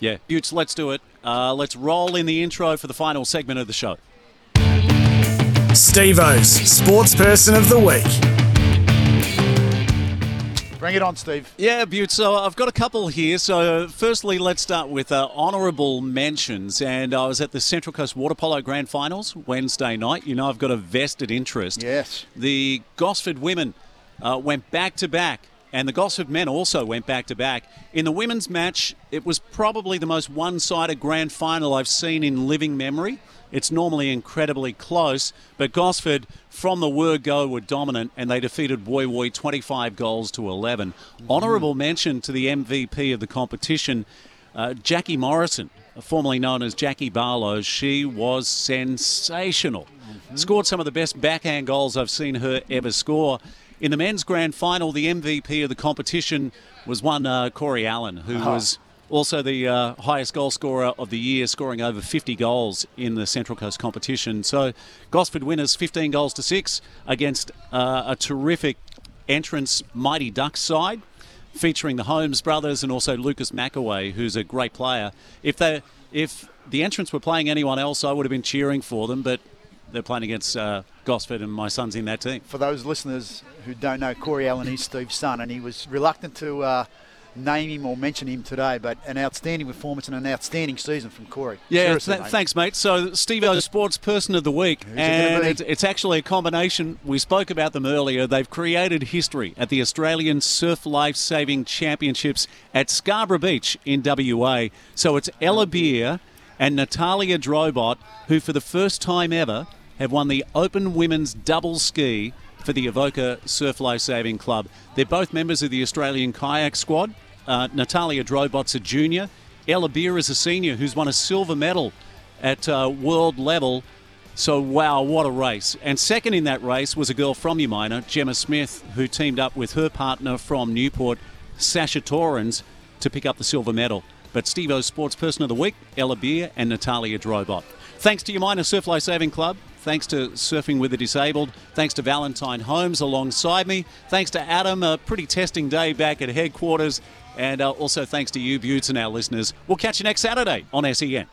Yeah, Utes, let's do it. Uh, let's roll in the intro for the final segment of the show. Steve O's Sports Person of the Week. Bring it on, Steve. Yeah, Butte. So I've got a couple here. So firstly, let's start with uh, honourable mentions. And I was at the Central Coast Water Polo Grand Finals Wednesday night. You know, I've got a vested interest. Yes. The Gosford women uh, went back to back and the Gosford men also went back to back. In the women's match, it was probably the most one sided grand final I've seen in living memory. It's normally incredibly close, but Gosford, from the word go, were dominant and they defeated Woy Woy 25 goals to 11. Mm-hmm. Honourable mention to the MVP of the competition, uh, Jackie Morrison, formerly known as Jackie Barlow. She was sensational. Mm-hmm. Scored some of the best backhand goals I've seen her ever score. In the men's grand final, the MVP of the competition was one uh, Corey Allen, who oh. was also the uh, highest goal scorer of the year, scoring over 50 goals in the Central Coast competition. So, Gosford winners 15 goals to six against uh, a terrific entrance Mighty Ducks side, featuring the Holmes brothers and also Lucas McAway, who's a great player. If they if the entrance were playing anyone else, I would have been cheering for them, but they're playing against uh, Gosford, and my son's in that team. For those listeners who don't know, Corey Allen is Steve's son, and he was reluctant to uh, name him or mention him today, but an outstanding performance and an outstanding season from Corey. Yeah, th- mate. thanks, mate. So, Steve O, Sports Person of the Week, Who's and it it's, it's actually a combination. We spoke about them earlier. They've created history at the Australian Surf Life Saving Championships at Scarborough Beach in WA. So, it's Ella Beer and Natalia Drobot, who for the first time ever have won the Open Women's Double Ski for the Surf Life Saving Club. They're both members of the Australian Kayak Squad. Uh, Natalia Drobot's a junior. Ella Beer is a senior who's won a silver medal at uh, world level. So, wow, what a race. And second in that race was a girl from Umina, Gemma Smith, who teamed up with her partner from Newport, Sasha Torrens, to pick up the silver medal. But Steve O's Sports Person of the Week, Ella Beer and Natalia Drobot. Thanks to Umina Surf Life Saving Club, Thanks to Surfing with the Disabled. Thanks to Valentine Holmes alongside me. Thanks to Adam. A pretty testing day back at headquarters. And uh, also thanks to you, Buttes, and our listeners. We'll catch you next Saturday on SEN.